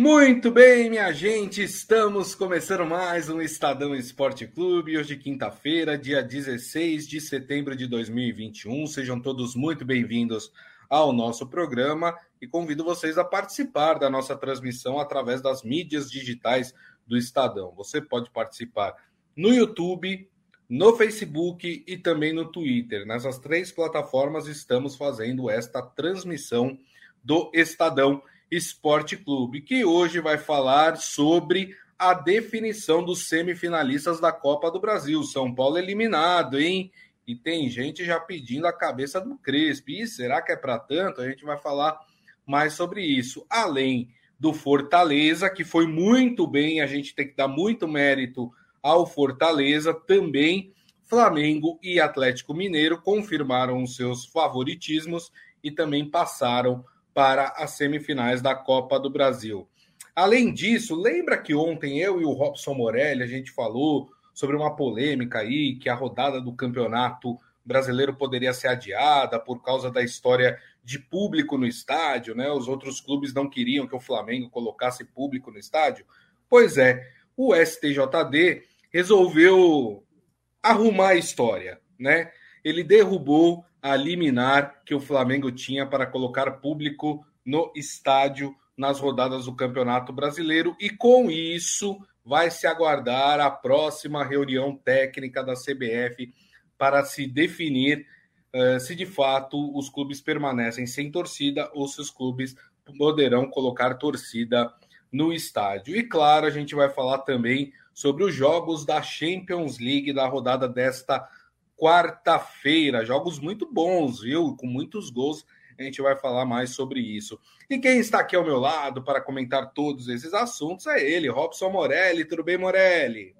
Muito bem, minha gente, estamos começando mais um Estadão Esporte Clube. Hoje, quinta-feira, dia 16 de setembro de 2021. Sejam todos muito bem-vindos ao nosso programa e convido vocês a participar da nossa transmissão através das mídias digitais do Estadão. Você pode participar no YouTube, no Facebook e também no Twitter. Nessas três plataformas estamos fazendo esta transmissão do Estadão Esporte Clube, que hoje vai falar sobre a definição dos semifinalistas da Copa do Brasil. São Paulo eliminado, hein? E tem gente já pedindo a cabeça do Crespo. E será que é para tanto? A gente vai falar mais sobre isso. Além do Fortaleza, que foi muito bem, a gente tem que dar muito mérito ao Fortaleza, também Flamengo e Atlético Mineiro confirmaram os seus favoritismos e também passaram para as semifinais da Copa do Brasil. Além disso, lembra que ontem eu e o Robson Morelli a gente falou sobre uma polêmica aí que a rodada do campeonato brasileiro poderia ser adiada por causa da história de público no estádio, né? Os outros clubes não queriam que o Flamengo colocasse público no estádio. Pois é, o STJD resolveu arrumar a história, né? Ele derrubou a liminar que o Flamengo tinha para colocar público no estádio nas rodadas do Campeonato Brasileiro e com isso vai se aguardar a próxima reunião técnica da CBF para se definir uh, se de fato os clubes permanecem sem torcida ou se os clubes poderão colocar torcida no estádio. E claro, a gente vai falar também sobre os jogos da Champions League da rodada desta quarta-feira. Jogos muito bons, viu? Com muitos gols. A gente vai falar mais sobre isso. E quem está aqui ao meu lado para comentar todos esses assuntos é ele, Robson Morelli. Tudo bem, Morelli?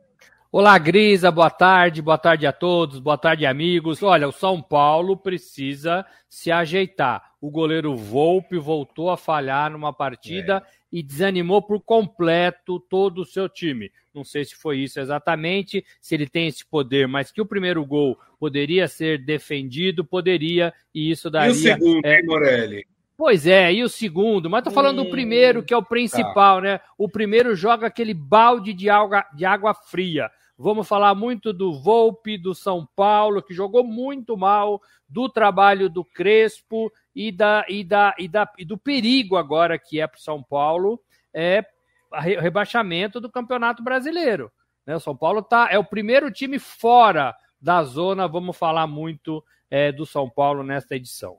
Olá, Grisa, boa tarde, boa tarde a todos, boa tarde, amigos. Olha, o São Paulo precisa se ajeitar. O goleiro Volpe voltou a falhar numa partida é. E desanimou por completo todo o seu time. Não sei se foi isso exatamente, se ele tem esse poder, mas que o primeiro gol poderia ser defendido, poderia, e isso daria. E o segundo, é... hein, Morelli? Pois é, e o segundo, mas tô falando hum, do primeiro, que é o principal, tá. né? O primeiro joga aquele balde de água, de água fria. Vamos falar muito do Volpe, do São Paulo, que jogou muito mal, do trabalho do Crespo e, da, e, da, e, da, e do perigo agora que é para o São Paulo, é o rebaixamento do Campeonato Brasileiro. Né? O São Paulo tá, é o primeiro time fora da zona, vamos falar muito é, do São Paulo nesta edição.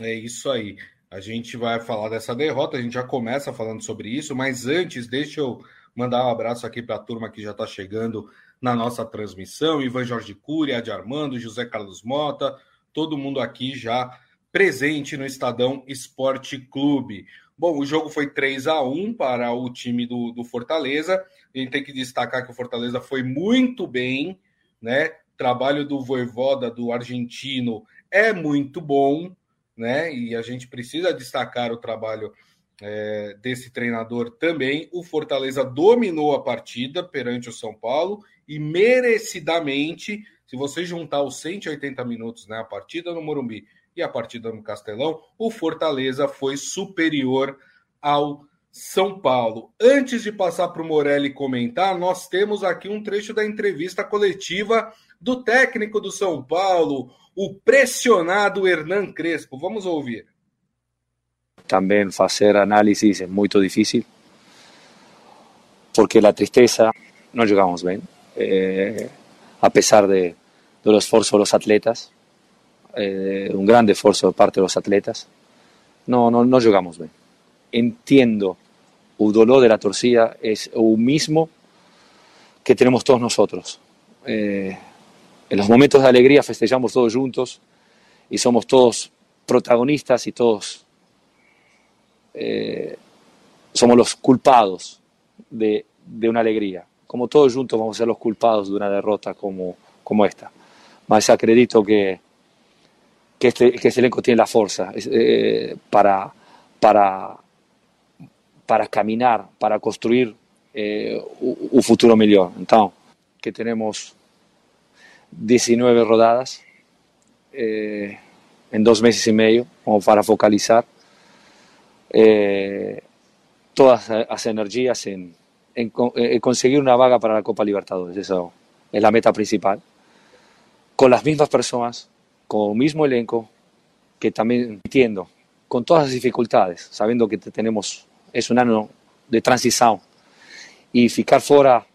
É isso aí. A gente vai falar dessa derrota, a gente já começa falando sobre isso, mas antes, deixa eu Mandar um abraço aqui para a turma que já está chegando na nossa transmissão: Ivan Jorge Cury, Adi Armando, José Carlos Mota, todo mundo aqui já presente no Estadão Esporte Clube. Bom, o jogo foi 3 a 1 para o time do, do Fortaleza. A gente tem que destacar que o Fortaleza foi muito bem, né? Trabalho do Voivoda, do argentino, é muito bom, né? E a gente precisa destacar o trabalho é, desse treinador também. O Fortaleza dominou a partida perante o São Paulo e merecidamente, se você juntar os 180 minutos, né, a partida no Morumbi e a partida no Castelão, o Fortaleza foi superior ao São Paulo. Antes de passar para o Morelli comentar, nós temos aqui um trecho da entrevista coletiva do técnico do São Paulo, o pressionado Hernan Crespo. Vamos ouvir. también hacer análisis es muy difícil, porque la tristeza no llegamos bien, eh, a pesar de, del esfuerzo de los atletas, eh, un gran esfuerzo de parte de los atletas, no, no, no llegamos bien. Entiendo el dolor de la torcida, es el mismo que tenemos todos nosotros. Eh, en los momentos de alegría festejamos todos juntos y somos todos protagonistas y todos eh, somos los culpados de, de, una alegría. Como todos juntos vamos a ser los culpados de una derrota como, como esta. Mas acredito que, que, este, que este elenco tiene la fuerza eh, para, para, para caminhar, para construir eh, un futuro mejor. Entonces, que tenemos 19 rodadas eh, en dos meses y medio, como para focalizar todas las energías en, en, en, conseguir una vaga para la Copa Libertadores. Eso es la meta principal. Con las mismas personas, con el mismo elenco, que también entiendo, con todas las dificultades, sabiendo que tenemos, es un año de transición y ficar fuera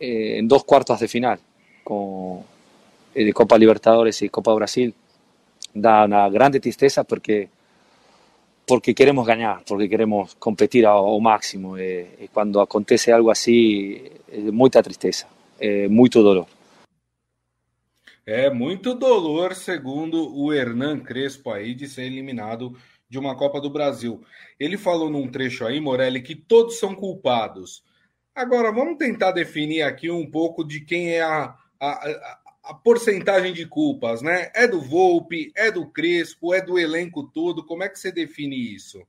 eh, en dos cuartos de final con, eh, de Copa Libertadores y Copa Brasil da una grande tristeza porque porque queremos ganar, porque queremos competir ao, máximo. E, e, quando acontece algo assim, é muita tristeza, é muito dolor. É muito dolor, segundo o Hernan Crespo aí, de ser eliminado de uma Copa do Brasil. Ele falou num trecho aí, Morelli, que todos são culpados. Agora, vamos tentar definir aqui um pouco de quem é a, a, a porcentagem de culpas, né? É do Volpe, é do Crespo, é do elenco todo. Como é que você define isso?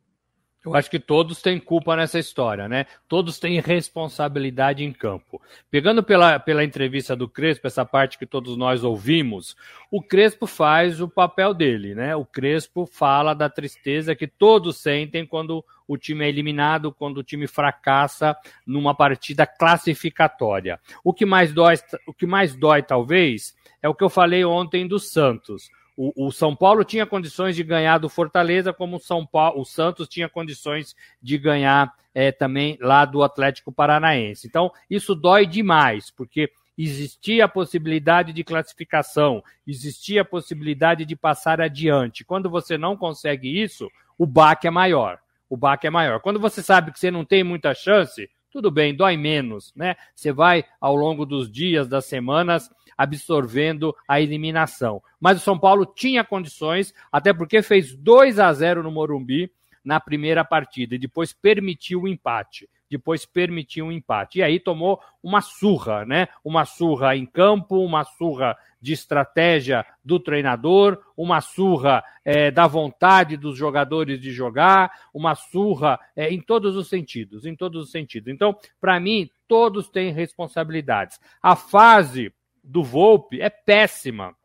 Eu acho que todos têm culpa nessa história, né? Todos têm responsabilidade em campo. Pegando pela, pela entrevista do Crespo, essa parte que todos nós ouvimos, o Crespo faz o papel dele, né? O Crespo fala da tristeza que todos sentem quando o time é eliminado, quando o time fracassa numa partida classificatória. O que mais dói, o que mais dói talvez, é o que eu falei ontem do Santos o, o, São Paulo tinha condições de ganhar do Fortaleza, como o, São Paulo, o Santos tinha condições de ganhar é, também lá do Atlético Paranaense. Então, isso dói demais, porque existia a possibilidade de classificação, existia a possibilidade de passar adiante. Quando você não consegue isso, o baque é maior. O baque é maior. Quando você sabe que você não tem muita chance, tudo bem, dói menos, né? Você vai ao longo dos dias, das semanas, absorvendo a eliminação. Mas o São Paulo tinha condições, até porque fez 2 a 0 no Morumbi na primeira partida e depois permitiu o empate. Depois permitiu um empate. E aí tomou uma surra, né? Uma surra em campo, uma surra de estratégia do treinador, uma surra é, da vontade dos jogadores de jogar, uma surra é, em todos os sentidos, em todos os sentidos. Então, para mim, todos têm responsabilidades. A fase do Volpe é péssima.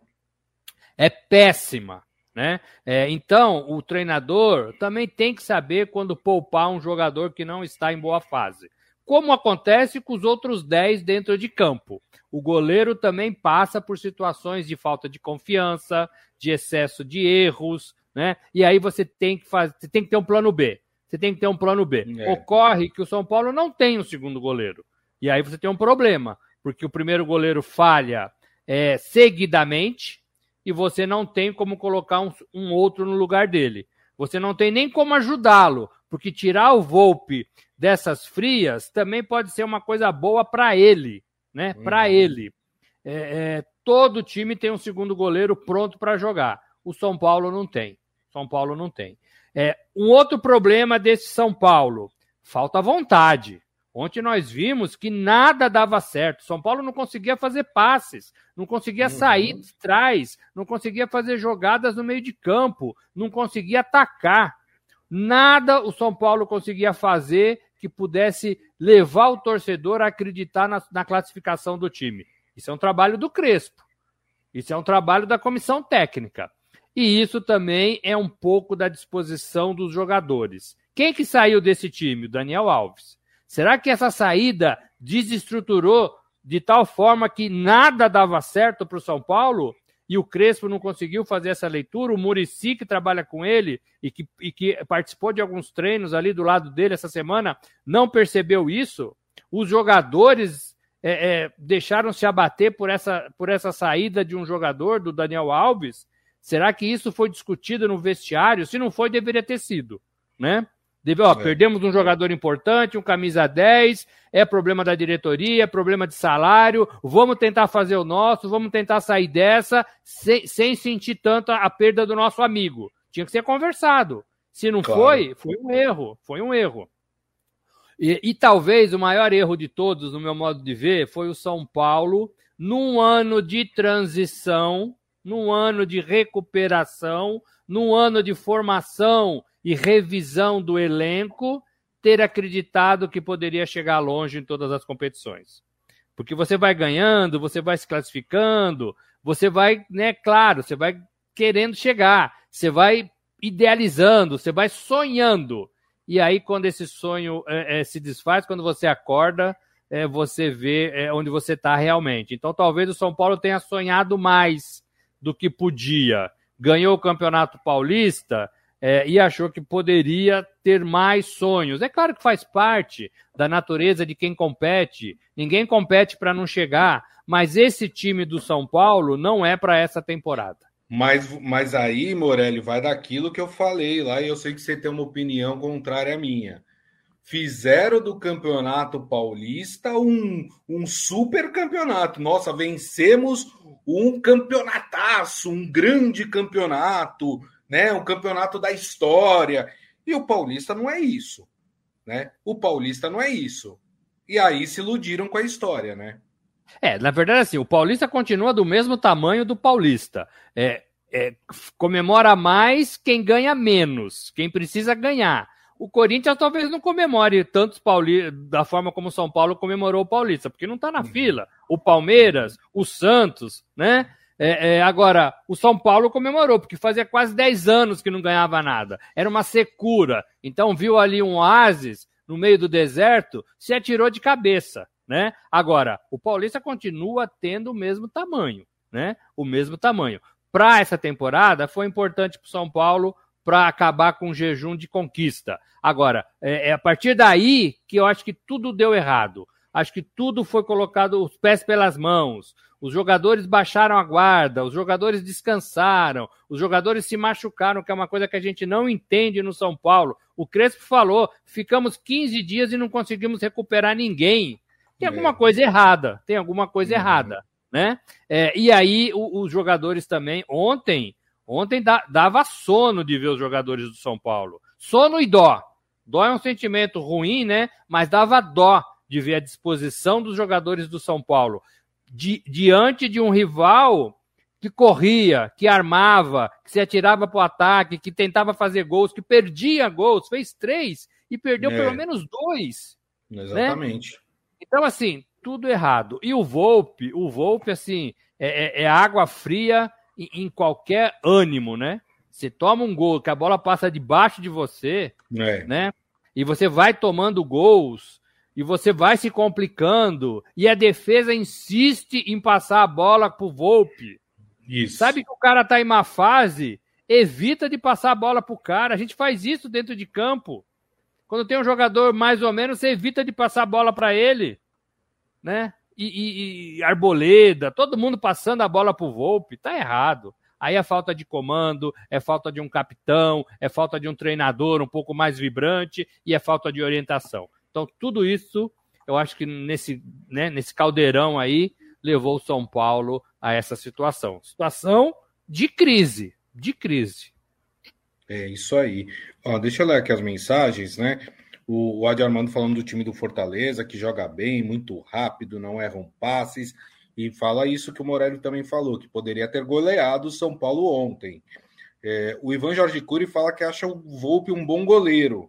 É péssima. Né? É, então, o treinador também tem que saber quando poupar um jogador que não está em boa fase. Como acontece com os outros 10 dentro de campo. O goleiro também passa por situações de falta de confiança, de excesso de erros, né? E aí você tem que fazer, você tem que ter um plano B. Você tem que ter um plano B. É. Ocorre que o São Paulo não tem um segundo goleiro. E aí você tem um problema porque o primeiro goleiro falha é, seguidamente e você não tem como colocar um, um outro no lugar dele. Você não tem nem como ajudá-lo, porque tirar o Volpe dessas frias também pode ser uma coisa boa para ele, né? Uhum. Para ele. É, é, todo time tem um segundo goleiro pronto para jogar. O São Paulo não tem. São Paulo não tem. É, um outro problema desse São Paulo, falta vontade. Ontem nós vimos que nada dava certo. São Paulo não conseguia fazer passes, não conseguia uhum. sair de trás, não conseguia fazer jogadas no meio de campo, não conseguia atacar. Nada o São Paulo conseguia fazer que pudesse levar o torcedor a acreditar na, na classificação do time. Isso é um trabalho do Crespo. Isso é um trabalho da comissão técnica. E isso também é um pouco da disposição dos jogadores. Quem que saiu desse time? O Daniel Alves. Será que essa saída desestruturou de tal forma que nada dava certo para o São Paulo? E o Crespo não conseguiu fazer essa leitura. O Murici, que trabalha com ele e que, e que participou de alguns treinos ali do lado dele essa semana, não percebeu isso. Os jogadores é, é, deixaram se abater por essa, por essa saída de um jogador, do Daniel Alves. Será que isso foi discutido no vestiário? Se não foi, deveria ter sido, né? Deve, ó, é. Perdemos um jogador importante, um camisa 10, é problema da diretoria, é problema de salário, vamos tentar fazer o nosso, vamos tentar sair dessa sem, sem sentir tanto a perda do nosso amigo. Tinha que ser conversado. Se não claro. foi, foi um erro, foi um erro. E, e talvez o maior erro de todos, no meu modo de ver, foi o São Paulo, num ano de transição, num ano de recuperação, num ano de formação e revisão do elenco, ter acreditado que poderia chegar longe em todas as competições. Porque você vai ganhando, você vai se classificando, você vai, né, claro, você vai querendo chegar, você vai idealizando, você vai sonhando. e aí quando esse sonho é, é, se desfaz, quando você acorda, é, você vê é, onde você está realmente. Então talvez o São Paulo tenha sonhado mais do que podia. Ganhou o Campeonato Paulista é, e achou que poderia ter mais sonhos. É claro que faz parte da natureza de quem compete. Ninguém compete para não chegar, mas esse time do São Paulo não é para essa temporada. Mas, mas aí, Morelli, vai daquilo que eu falei lá, e eu sei que você tem uma opinião contrária à minha. Fizeram do campeonato paulista um, um super campeonato. Nossa, vencemos um campeonataço, um grande campeonato, né? Um campeonato da história. E o paulista não é isso, né? O paulista não é isso. E aí se iludiram com a história, né? É, na verdade, assim, o Paulista continua do mesmo tamanho do Paulista. É, é, comemora mais quem ganha menos, quem precisa ganhar. O Corinthians talvez não comemore tantos paulistas da forma como o São Paulo comemorou o Paulista, porque não está na uhum. fila. O Palmeiras, o Santos, né? É, é, agora, o São Paulo comemorou, porque fazia quase 10 anos que não ganhava nada. Era uma secura. Então viu ali um oásis no meio do deserto, se atirou de cabeça né? Agora, o Paulista continua tendo o mesmo tamanho, né? O mesmo tamanho. Para essa temporada, foi importante para o São Paulo para acabar com o jejum de conquista. Agora, é, é, a partir daí que eu acho que tudo deu errado. Acho que tudo foi colocado os pés pelas mãos. Os jogadores baixaram a guarda, os jogadores descansaram, os jogadores se machucaram, que é uma coisa que a gente não entende no São Paulo. O Crespo falou: ficamos 15 dias e não conseguimos recuperar ninguém. Tem alguma é. coisa errada, tem alguma coisa uhum. errada, né? É, e aí o, os jogadores também, ontem, ontem da, dava sono de ver os jogadores do São Paulo. Sono e dó. Dó é um sentimento ruim, né? Mas dava dó de ver a disposição dos jogadores do São Paulo di, diante de um rival que corria, que armava, que se atirava para o ataque, que tentava fazer gols, que perdia gols, fez três e perdeu é. pelo menos dois. Né? Exatamente. Né? Então, assim, tudo errado. E o Volpe, o Volpe, assim, é, é, é água fria em, em, qualquer ânimo, né? Você toma um gol, que a bola passa debaixo de você, é. né? E você vai tomando gols, e você vai se complicando, e a defesa insiste em passar a bola pro Volpe. Isso. Sabe que o cara tá em má fase, evita de passar a bola pro cara. A gente faz isso dentro de campo. Quando tem um jogador mais ou menos, você evita de passar a bola para ele, né? E, e, e, Arboleda, todo mundo passando a bola pro Volpe, tá errado. Aí é falta de comando, é falta de um capitão, é falta de um treinador um pouco mais vibrante e é falta de orientação. Então, tudo isso, eu acho que nesse, né, nesse caldeirão aí, levou o São Paulo a essa situação. Situação de crise, de crise. É isso aí. Ó, deixa eu ler aqui as mensagens, né? O, o Adi Armando falando do time do Fortaleza, que joga bem, muito rápido, não erram passes. E fala isso que o Morelli também falou, que poderia ter goleado o São Paulo ontem. É, o Ivan Jorge Cury fala que acha o Volpe um bom goleiro,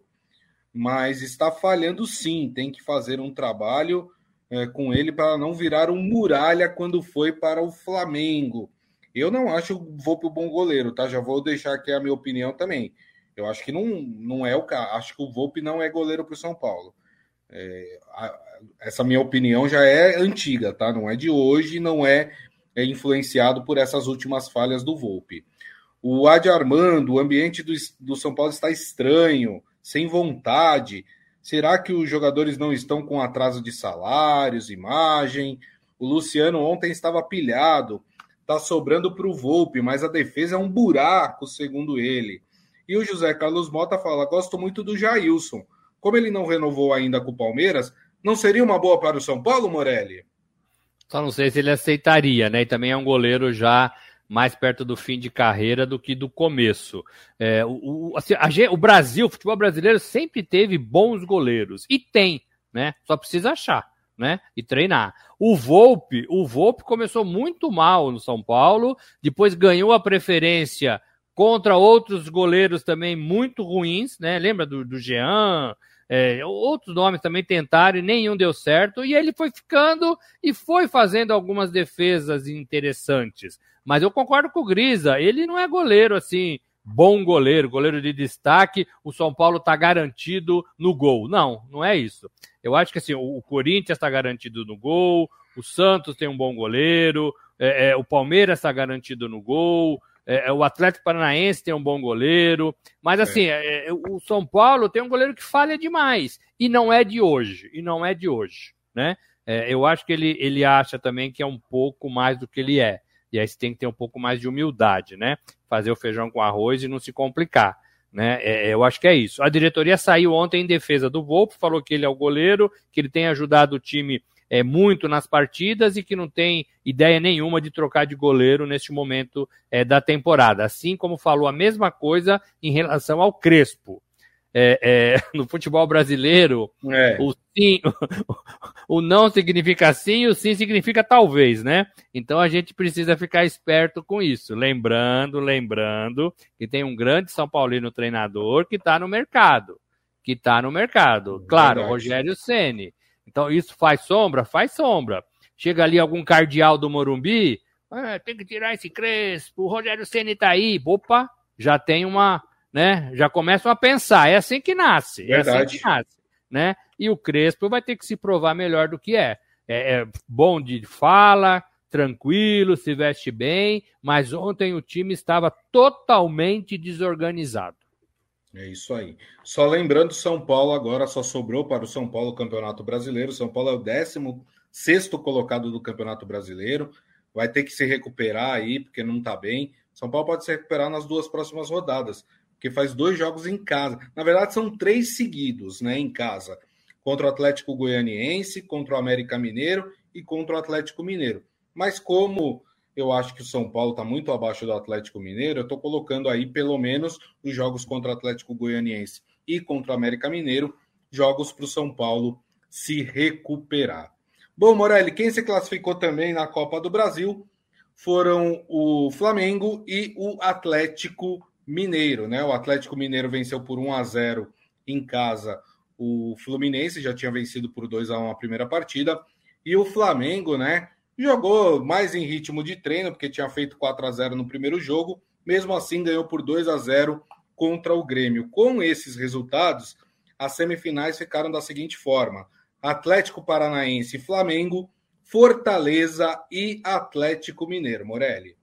mas está falhando sim. Tem que fazer um trabalho é, com ele para não virar um muralha quando foi para o Flamengo. Eu não acho o Volpe um bom goleiro, tá? Já vou deixar aqui a minha opinião também. Eu acho que não, não é o caso. Acho que o Volpe não é goleiro para o São Paulo. É, a, essa minha opinião já é antiga, tá? Não é de hoje, não é, é influenciado por essas últimas falhas do Volpe. O Adi Armando, o ambiente do, do São Paulo está estranho, sem vontade. Será que os jogadores não estão com atraso de salários, imagem? O Luciano ontem estava pilhado está sobrando para o Volpe, mas a defesa é um buraco, segundo ele. E o José Carlos Mota fala: gosto muito do Jailson. Como ele não renovou ainda com o Palmeiras, não seria uma boa para o São Paulo, Morelli? Só não sei se ele aceitaria, né? E também é um goleiro já mais perto do fim de carreira do que do começo. É, o, o, assim, a, o Brasil, o futebol brasileiro sempre teve bons goleiros e tem, né? Só precisa achar né? E treinar. O Volpe, o Volpe começou muito mal no São Paulo, depois ganhou a preferência contra outros goleiros também muito ruins, né? Lembra do, do Jean? É, outros nomes também tentaram e nenhum deu certo. E ele foi ficando e foi fazendo algumas defesas interessantes. Mas eu concordo com o Grisa, ele não é goleiro assim bom goleiro, goleiro de destaque, o São Paulo está garantido no gol. Não, não é isso. Eu acho que assim, o Corinthians está garantido no gol, o Santos tem um bom goleiro, é, é, o Palmeiras está garantido no gol, é, é, o Atlético Paranaense tem um bom goleiro, mas é. assim, é, é, o São Paulo tem um goleiro que falha demais, e não é de hoje, e não é de hoje, né? eu acho que ele, ele acha também que é um pouco mais do que ele é. E aí você tem que ter um pouco mais de humildade, né? Fazer o feijão com arroz e não se complicar. Né? É, eu acho que é isso. A diretoria saiu ontem em defesa do Volpe, falou que ele é o goleiro, que ele tem ajudado o time é, muito nas partidas e que não tem ideia nenhuma de trocar de goleiro neste momento é, da temporada. Assim como falou a mesma coisa em relação ao Crespo é, é, no futebol brasileiro, é. o sim, o não significa sim, o sim significa talvez, né? Então a gente precisa ficar esperto com isso. Lembrando, lembrando que tem um grande São Paulino treinador que está no mercado. Que está no mercado. Claro, Rogério Ceni. Então isso faz sombra? Faz sombra. Chega ali algum cardeal do Morumbi, ah, tem que tirar esse Crespo, o Rogério Ceni está aí. Opa, já tem uma né? Já começam a pensar, é assim que nasce, Verdade. é assim que nasce, né? E o Crespo vai ter que se provar melhor do que é. É, é bom de fala, tranquilo, se veste bem, mas ontem o time estava totalmente desorganizado. É isso aí. Só lembrando, São Paulo agora só sobrou para o São Paulo o Campeonato Brasileiro. São Paulo é o 16 colocado do Campeonato Brasileiro. Vai ter que se recuperar aí, porque não está bem. São Paulo pode se recuperar nas duas próximas rodadas porque faz dois jogos em casa. Na verdade, são três seguidos, né, em casa. Contra o Atlético Goianiense, contra o América Mineiro e contra o Atlético Mineiro. Mas como eu acho que o São Paulo está muito abaixo do Atlético Mineiro, eu estou colocando aí pelo menos os jogos contra o Atlético Goianiense e contra o América Mineiro, jogos para o São Paulo se recuperar. Bom, Morelli, quem se classificou também na Copa do Brasil foram o Flamengo e o Atlético Mineiro, né? O Atlético Mineiro venceu por 1 a 0 em casa o Fluminense, já tinha vencido por 2 a 1 a primeira partida, e o Flamengo, né, jogou mais em ritmo de treino, porque tinha feito 4 a 0 no primeiro jogo, mesmo assim ganhou por 2 a 0 contra o Grêmio. Com esses resultados, as semifinais ficaram da seguinte forma: Atlético Paranaense e Flamengo, Fortaleza e Atlético Mineiro. Morelli.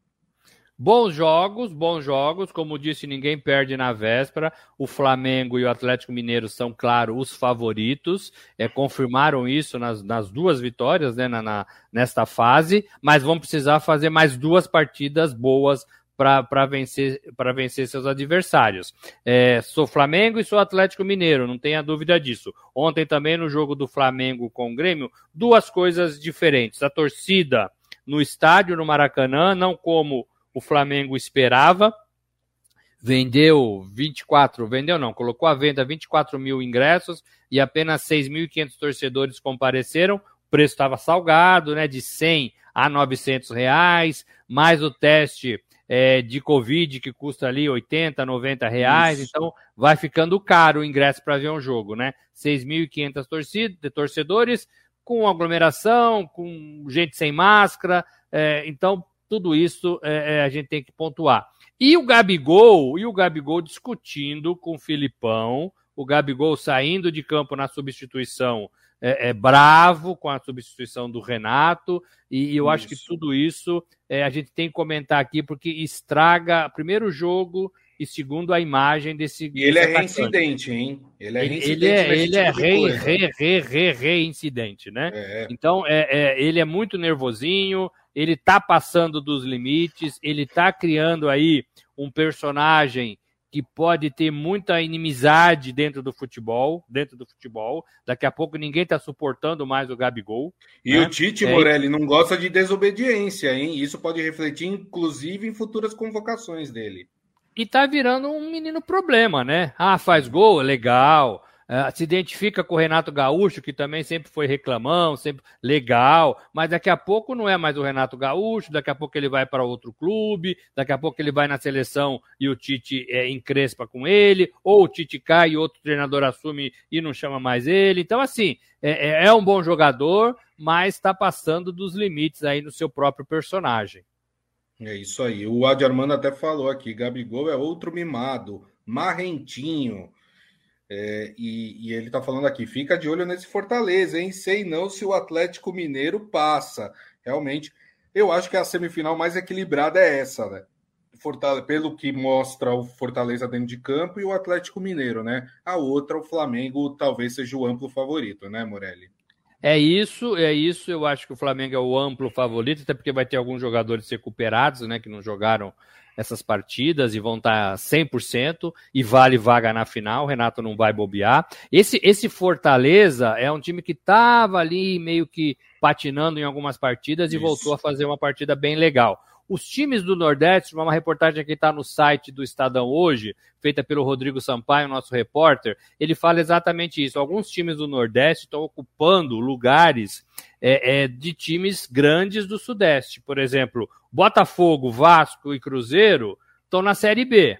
Bons jogos, bons jogos. Como disse, ninguém perde na véspera. O Flamengo e o Atlético Mineiro são, claro, os favoritos. É, confirmaram isso nas, nas duas vitórias né, na, na, nesta fase, mas vão precisar fazer mais duas partidas boas para vencer, vencer seus adversários. É, sou Flamengo e sou Atlético Mineiro, não tenha dúvida disso. Ontem também no jogo do Flamengo com o Grêmio, duas coisas diferentes. A torcida no estádio, no Maracanã, não como o Flamengo esperava. Vendeu 24, vendeu não, colocou à venda 24 mil ingressos e apenas 6.500 torcedores compareceram. O preço estava salgado, né, de 100 a 900 reais, mais o teste é, de Covid que custa ali 80, 90 reais, Isso. então vai ficando caro o ingresso para ver um jogo, né? 6.500 torcedores com aglomeração, com gente sem máscara, é, então tudo isso é, é, a gente tem que pontuar. E o Gabigol, e o Gabigol discutindo com o Filipão, o Gabigol saindo de campo na substituição é, é bravo com a substituição do Renato, e, e eu isso. acho que tudo isso é, a gente tem que comentar aqui, porque estraga primeiro jogo e segundo a imagem desse. E ele é reincidente, hein? Ele é reincidente. Ele é, ele é re, re, re, re, reincidente, né? É. Então, é, é, ele é muito nervosinho, ele está passando dos limites, ele está criando aí um personagem que pode ter muita inimizade dentro do futebol, dentro do futebol. Daqui a pouco ninguém está suportando mais o Gabigol. E né? o Tite, é. Morelli, não gosta de desobediência, hein? Isso pode refletir, inclusive, em futuras convocações dele. E tá virando um menino problema, né? Ah, faz gol, legal. Uh, se identifica com o Renato Gaúcho, que também sempre foi reclamão, sempre legal, mas daqui a pouco não é mais o Renato Gaúcho, daqui a pouco ele vai para outro clube, daqui a pouco ele vai na seleção e o Tite é, encrespa com ele, ou o Tite cai e outro treinador assume e não chama mais ele. Então, assim, é, é, é um bom jogador, mas está passando dos limites aí no seu próprio personagem. É isso aí. O Adi Armando até falou aqui: Gabigol é outro mimado, marrentinho. É, e, e, ele tá falando aqui: fica de olho nesse Fortaleza, hein? Sei não se o Atlético Mineiro passa. Realmente, eu acho que a semifinal mais equilibrada é essa, né? Pelo que mostra o Fortaleza dentro de campo e o Atlético Mineiro, né? A outra, o Flamengo, talvez seja o amplo favorito, né, Morelli? É isso, é isso. Eu acho que o Flamengo é o amplo favorito, até porque vai ter alguns jogadores recuperados, né, que não jogaram essas partidas e vão estar 100% e vale vaga na final. O Renato não vai bobear. Esse, esse Fortaleza é um time que estava ali meio que patinando em algumas partidas e Isso. voltou a fazer uma partida bem legal. Os times do Nordeste, uma reportagem que está no site do Estadão hoje, feita pelo Rodrigo Sampaio, nosso repórter, ele fala exatamente isso. Alguns times do Nordeste estão ocupando lugares é, é, de times grandes do Sudeste. Por exemplo, Botafogo, Vasco e Cruzeiro estão na Série B.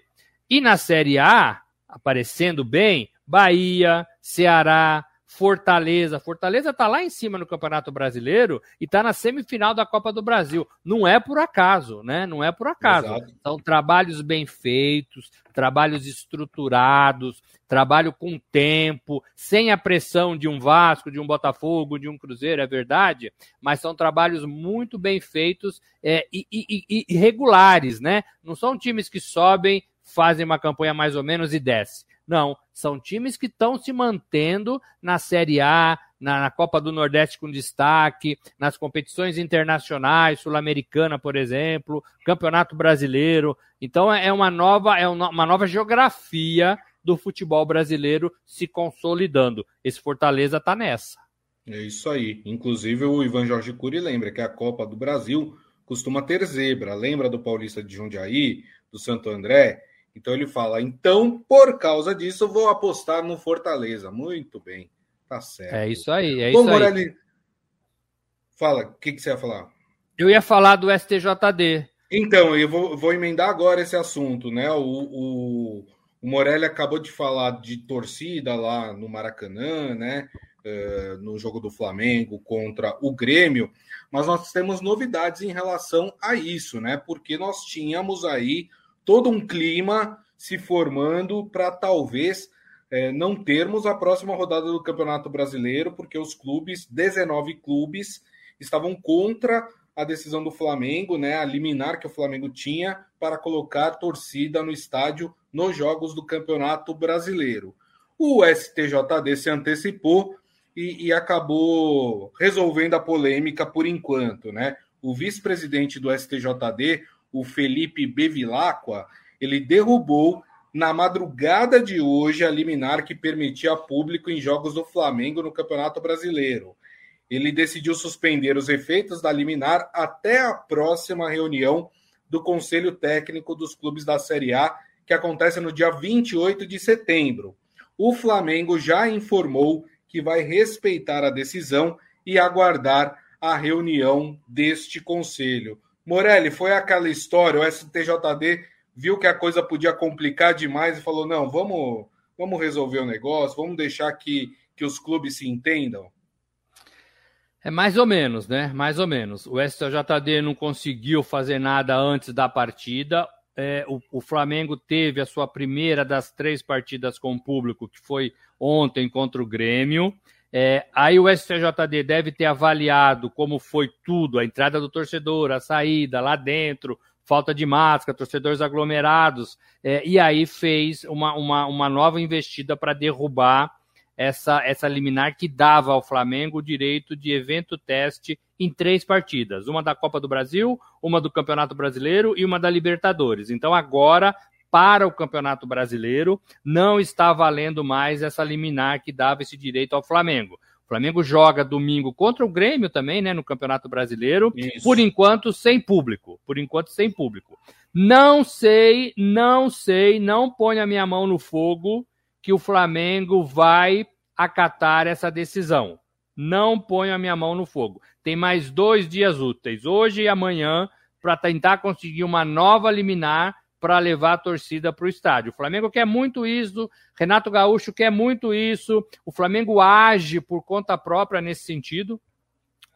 E na Série A, aparecendo bem, Bahia, Ceará, Fortaleza. Fortaleza está lá em cima no Campeonato Brasileiro e está na semifinal da Copa do Brasil. Não é por acaso, né? Não é por acaso. Exato. São trabalhos bem feitos, trabalhos estruturados, trabalho com tempo, sem a pressão de um Vasco, de um Botafogo, de um Cruzeiro, é verdade, mas são trabalhos muito bem feitos é, e, e, e regulares, né? Não são times que sobem, fazem uma campanha mais ou menos e desce. Não, são times que estão se mantendo na Série A, na, na, Copa do Nordeste com destaque, nas competições internacionais, Sul-Americana, por exemplo, Campeonato Brasileiro. Então é uma nova, é uma nova geografia do futebol brasileiro se consolidando. Esse Fortaleza está nessa. É isso aí. Inclusive o Ivan Jorge Cury lembra que a Copa do Brasil costuma ter zebra. Lembra do Paulista de Jundiaí, do Santo André? Então ele fala: então, por causa disso, eu vou apostar no Fortaleza. Muito bem, tá certo. É isso aí, é Bom, isso Morelli, aí. Fala, o que, que você ia falar? Eu ia falar do STJD. Então, eu vou, vou emendar agora esse assunto, né? O, o, o Morelli acabou de falar de torcida lá no Maracanã, né? Uh, no jogo do Flamengo contra o Grêmio, mas nós temos novidades em relação a isso, né? Porque nós tínhamos aí todo um clima se formando para talvez é, não termos a próxima rodada do Campeonato Brasileiro, porque os clubes, 19 clubes, estavam contra a decisão do Flamengo, né, a liminar que o Flamengo tinha para colocar torcida no estádio nos jogos do Campeonato Brasileiro. O STJD se antecipou e, e acabou resolvendo a polêmica por enquanto, né? O vice-presidente do STJD, o Felipe Bevilacqua, ele derrubou na madrugada de hoje a liminar que permitia público em jogos do Flamengo no Campeonato Brasileiro. Ele decidiu suspender os efeitos da liminar até a próxima reunião do Conselho Técnico dos Clubes da Série A, que acontece no dia 28 de setembro. O Flamengo já informou que vai respeitar a decisão e aguardar a reunião deste conselho. Morelli, foi aquela história, o STJD viu que a coisa podia complicar demais e falou: não, vamos, vamos resolver o negócio, vamos deixar que, que os clubes se entendam? É mais ou menos, né? Mais ou menos. O STJD não conseguiu fazer nada antes da partida. É, o, o, Flamengo teve a sua primeira das três partidas com o público, que foi ontem contra o Grêmio. É, aí o STJD deve ter avaliado como foi tudo, a entrada do torcedor, a saída lá dentro, falta de máscara, torcedores aglomerados, é, e aí fez uma, uma, uma nova investida para derrubar essa, essa liminar que dava ao Flamengo o direito de evento teste em três partidas: uma da Copa do Brasil, uma do Campeonato Brasileiro e uma da Libertadores. Então agora para o Campeonato Brasileiro, não está valendo mais essa liminar que dava esse direito ao Flamengo. O Flamengo joga domingo contra o Grêmio também, né, no Campeonato Brasileiro, Isso. por enquanto sem público, por enquanto sem público. Não sei, não sei, não ponho a minha mão no fogo que o Flamengo vai acatar essa decisão. Não ponho a minha mão no fogo. Tem mais dois dias úteis, hoje e amanhã, para tentar conseguir uma nova liminar para levar a torcida para o estádio. O Flamengo quer muito isso, Renato Gaúcho quer muito isso, o Flamengo age por conta própria nesse sentido.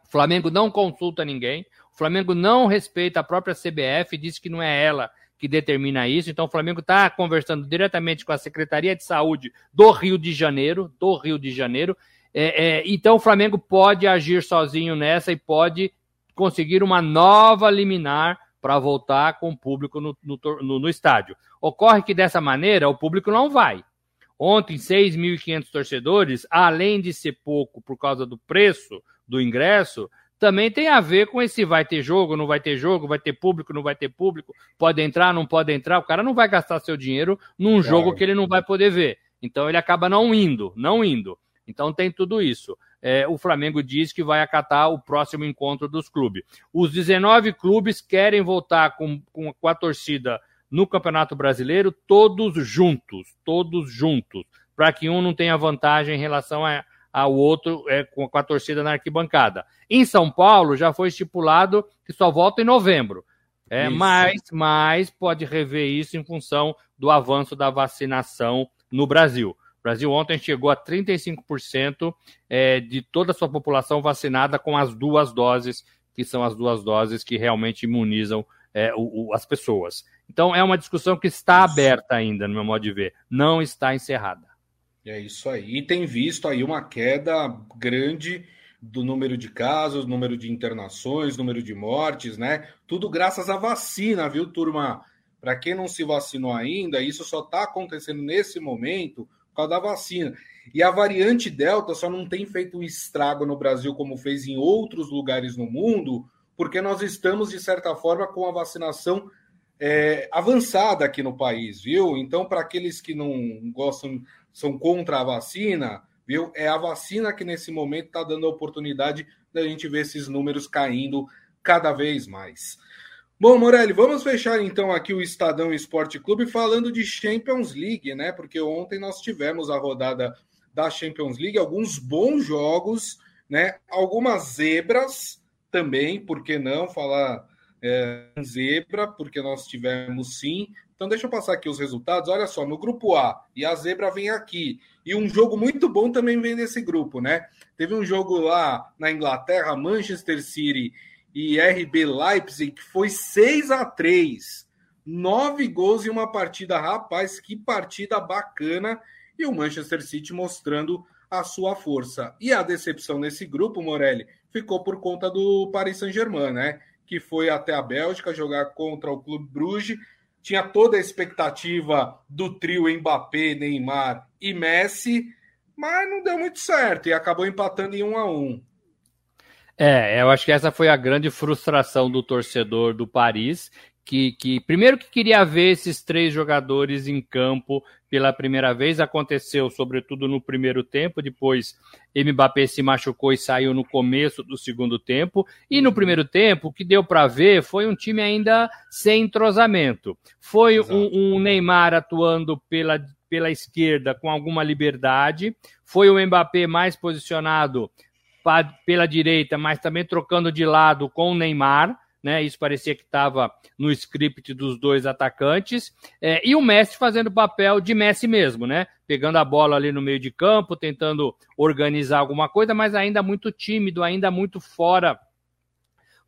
O Flamengo não consulta ninguém, o Flamengo não respeita a própria CBF, diz que não é ela que determina isso. Então, o Flamengo está conversando diretamente com a Secretaria de Saúde do Rio de Janeiro, do Rio de Janeiro. É, é, então, o Flamengo pode agir sozinho nessa e pode conseguir uma nova liminar para voltar com o público no, no, no, estádio. Ocorre que dessa maneira o público não vai. Ontem, 6.500 torcedores, além de ser pouco por causa do preço do ingresso, também tem a ver com esse vai ter jogo, não vai ter jogo, vai ter público, não vai ter público, pode entrar, não pode entrar. O cara não vai gastar seu dinheiro num jogo que ele não vai poder ver. Então ele acaba não indo, não indo. Então tem tudo isso. É, o Flamengo diz que vai acatar o próximo encontro dos clubes. Os 19 clubes querem voltar com, com, com a torcida no Campeonato Brasileiro, todos juntos, todos juntos, para que um não tenha vantagem em relação a, ao outro é, com, com a torcida na arquibancada. Em São Paulo já foi estipulado que só volta em novembro. É, mas, mas pode rever isso em função do avanço da vacinação no Brasil. O Brasil ontem chegou a 35% é, de toda a sua população vacinada com as duas doses, que são as duas doses que realmente imunizam é, o, o, as pessoas. Então é uma discussão que está aberta ainda, no meu modo de ver, não está encerrada. É isso aí. E tem visto aí uma queda grande do número de casos, número de internações, número de mortes, né? Tudo graças à vacina, viu, turma? Para quem não se vacinou ainda, isso só está acontecendo nesse momento por causa da vacina. E a variante Delta só não tem feito um estrago no Brasil como fez em outros lugares no mundo, porque nós estamos, de certa forma, com a vacinação é, avançada aqui no país, viu? Então, para aqueles que não gostam, são contra a vacina, viu? É a vacina que nesse momento está dando a oportunidade da gente ver esses números caindo cada vez mais. Bom, Morelli, vamos fechar então aqui o Estadão Esporte Clube falando de Champions League, né? Porque ontem nós tivemos a rodada da Champions League, alguns bons jogos, né? Algumas zebras também, por que não falar é, zebra, porque nós tivemos sim. Então, deixa eu passar aqui os resultados. Olha só, no grupo A, e a zebra vem aqui. E um jogo muito bom também vem desse grupo, né? Teve um jogo lá na Inglaterra, Manchester City e RB Leipzig, foi 6 a 3 Nove gols em uma partida, rapaz, que partida bacana. E o Manchester City mostrando a sua força. E a decepção nesse grupo, Morelli, ficou por conta do Paris Saint-Germain, né? Que foi até a Bélgica jogar contra o Clube Bruges. Tinha toda a expectativa do trio Mbappé, Neymar e Messi, mas não deu muito certo e acabou empatando em um a um. É, eu acho que essa foi a grande frustração do torcedor do Paris, que, que primeiro que queria ver esses três jogadores em campo pela primeira vez, aconteceu sobretudo no primeiro tempo, depois Mbappé se machucou e saiu no começo do segundo tempo, e no primeiro tempo o que deu para ver foi um time ainda sem entrosamento. Foi um, um Neymar atuando pela, pela esquerda com alguma liberdade, foi o Mbappé mais posicionado pela direita, mas também trocando de lado com o Neymar, né? Isso parecia que estava no script dos dois atacantes. É, e o Messi fazendo o papel de Messi mesmo, né? Pegando a bola ali no meio de campo, tentando organizar alguma coisa, mas ainda muito tímido, ainda muito fora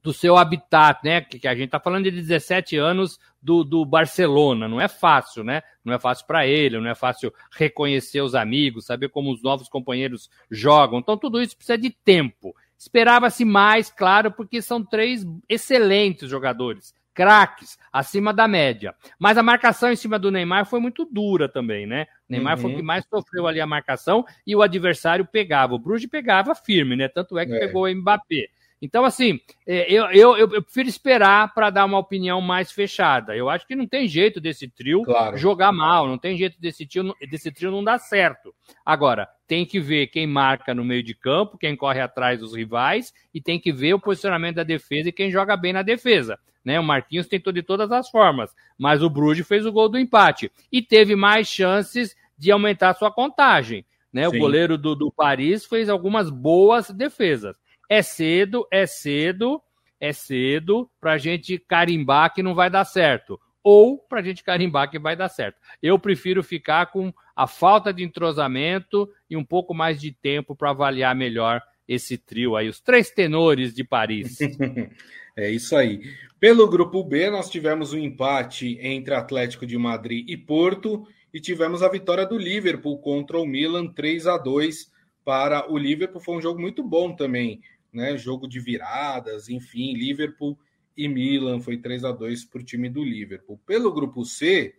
do seu habitat, né? Que, a gente está falando de 17 anos do, do Barcelona. Não é fácil, né? Não é fácil para ele, não é fácil reconhecer os amigos, saber como os novos companheiros jogam. Então, tudo isso precisa de tempo. Esperava-se mais, claro, porque são três excelentes jogadores, craques, acima da média. Mas a marcação em cima do Neymar foi muito dura também, né? O Neymar uhum. foi o que uhum. mais sofreu ali a marcação e o adversário pegava. O Bruges pegava firme, né? Tanto é que é. pegou o Mbappé. Então, assim, é, eu, eu, eu prefiro esperar para dar uma opinião mais fechada. Eu acho que não tem jeito desse trio claro. jogar mal, não tem jeito desse trio, desse trio não dar certo. Agora, tem que ver quem marca no meio de campo, quem corre atrás dos rivais, e tem que ver o posicionamento da defesa e quem joga bem na defesa. Né? O Marquinhos tentou de todas as formas, mas o Bruges fez o gol do empate e teve mais chances de aumentar sua contagem. Né? O goleiro do, do Paris fez algumas boas defesas. É cedo, é cedo, é cedo para a gente carimbar que não vai dar certo. Ou para a gente carimbar que vai dar certo. Eu prefiro ficar com a falta de entrosamento e um pouco mais de tempo para avaliar melhor esse trio aí, os três tenores de Paris. é isso aí. Pelo grupo B, nós tivemos um empate entre Atlético de Madrid e Porto e tivemos a vitória do Liverpool contra o Milan 3 a 2 para o Liverpool. Foi um jogo muito bom também, né? Jogo de viradas, enfim, Liverpool e Milan foi 3 a 2 para o time do Liverpool. Pelo grupo C,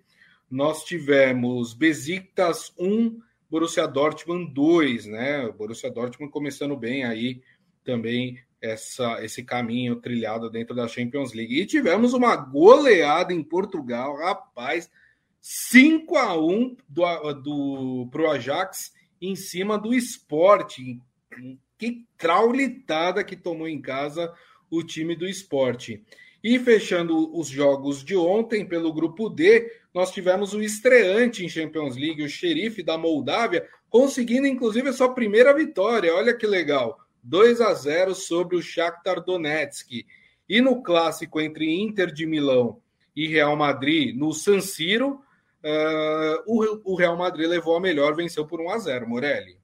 nós tivemos Besiktas 1, Borussia Dortmund 2, né? O Borussia Dortmund começando bem aí também essa, esse caminho trilhado dentro da Champions League. E tivemos uma goleada em Portugal, rapaz, 5 a 1 do, do pro Ajax em cima do esporte. Que traulitada que tomou em casa o time do esporte. E fechando os jogos de ontem, pelo grupo D, nós tivemos o estreante em Champions League, o xerife da Moldávia, conseguindo inclusive a sua primeira vitória. Olha que legal. 2 a 0 sobre o Shakhtar Donetsk. E no clássico entre Inter de Milão e Real Madrid, no San Siro, uh, o, Real Madrid levou a melhor, venceu por 1 a 0 Morelli.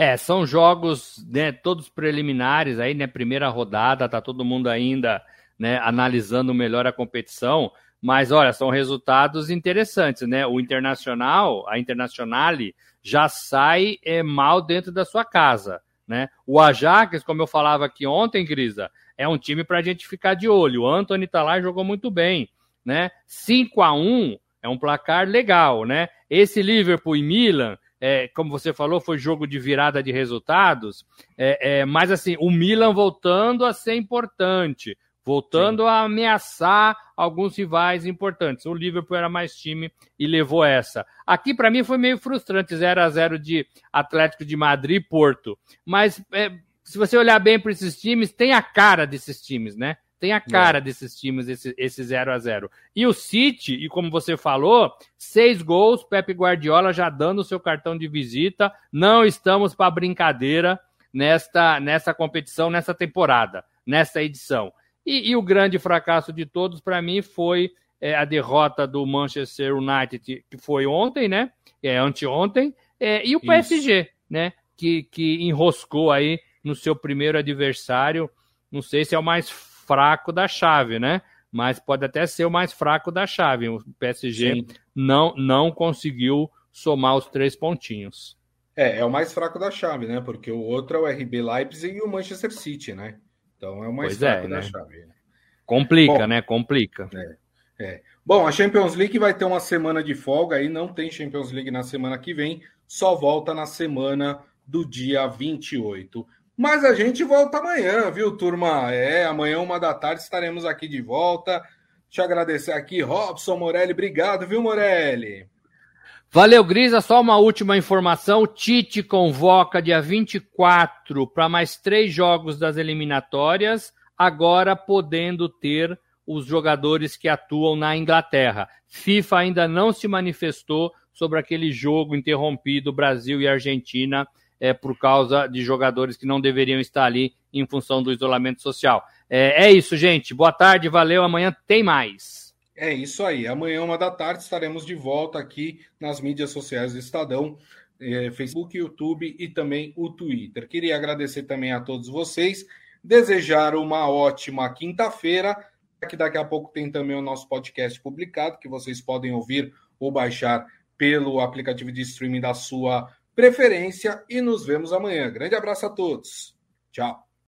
É, são jogos, né, todos preliminares aí, né, primeira rodada, tá todo mundo ainda, né, analisando melhor a competição, mas olha, são resultados interessantes, né? O Internacional, a Internacionale já sai é, mal dentro da sua casa, né? O Ajax, como eu falava aqui ontem, Grisa, é um time para gente ficar de olho. O Anthony tá lá e jogou muito bem, né? 5 a 1 é um placar legal, né? Esse Liverpool e Milan, é, como você falou, foi jogo de virada de resultados, é, é, mas assim, o Milan voltando a ser importante, voltando Sim. a ameaçar alguns rivais importantes. O Liverpool era mais time e levou essa. Aqui, para mim, foi meio frustrante 0 a 0 de Atlético de Madrid e Porto. Mas é, se você olhar bem para esses times, tem a cara desses times, né? Tem a cara é. desses times, esse, esse 0 a 0 E o City, e como você falou, seis gols, Pepe Guardiola já dando o seu cartão de visita. Não estamos para brincadeira nesta, nessa competição, nessa temporada, nessa edição. E, e o grande fracasso de todos, para mim, foi é, a derrota do Manchester United, que foi ontem, né? É, anteontem. É, e o PSG, Isso. né? Que, que enroscou aí no seu primeiro adversário. Não sei se é o mais fraco da chave, né? Mas pode até ser o mais fraco da chave. O PSG não, não conseguiu somar os três pontinhos. É, é o mais fraco da chave, né? Porque o outro é o RB Leipzig e o Manchester City, né? Então é o mais pois fraco é, da né? chave. Complica, Bom, né? Complica. É, é. Bom, a Champions League vai ter uma semana de folga aí, não tem Champions League na semana que vem, só volta na semana do dia 28. Mas a gente volta amanhã, viu, turma? É, amanhã, uma da tarde, estaremos aqui de volta. Eu agradecer aqui, Robson Morelli. Obrigado, viu, Morelli? Valeu, Grisa. Só uma última informação. Tite convoca dia 24 para mais três jogos das eliminatórias, agora podendo ter os jogadores que atuam na Inglaterra. FIFA ainda não se manifestou sobre aquele jogo interrompido Brasil e Argentina é, por causa de jogadores que não deveriam estar ali em função do isolamento social. É, é isso, gente. Boa tarde, valeu. Amanhã tem mais. É isso aí. Amanhã, uma da tarde, estaremos de volta aqui nas mídias sociais do Estadão, é, Facebook, YouTube e também o Twitter. Queria agradecer também a todos vocês, desejar uma ótima quinta-feira, que daqui a pouco tem também o nosso podcast publicado, que vocês podem ouvir ou baixar pelo aplicativo de streaming da sua preferência e nos vemos amanhã. Grande abraço a todos. Tchau.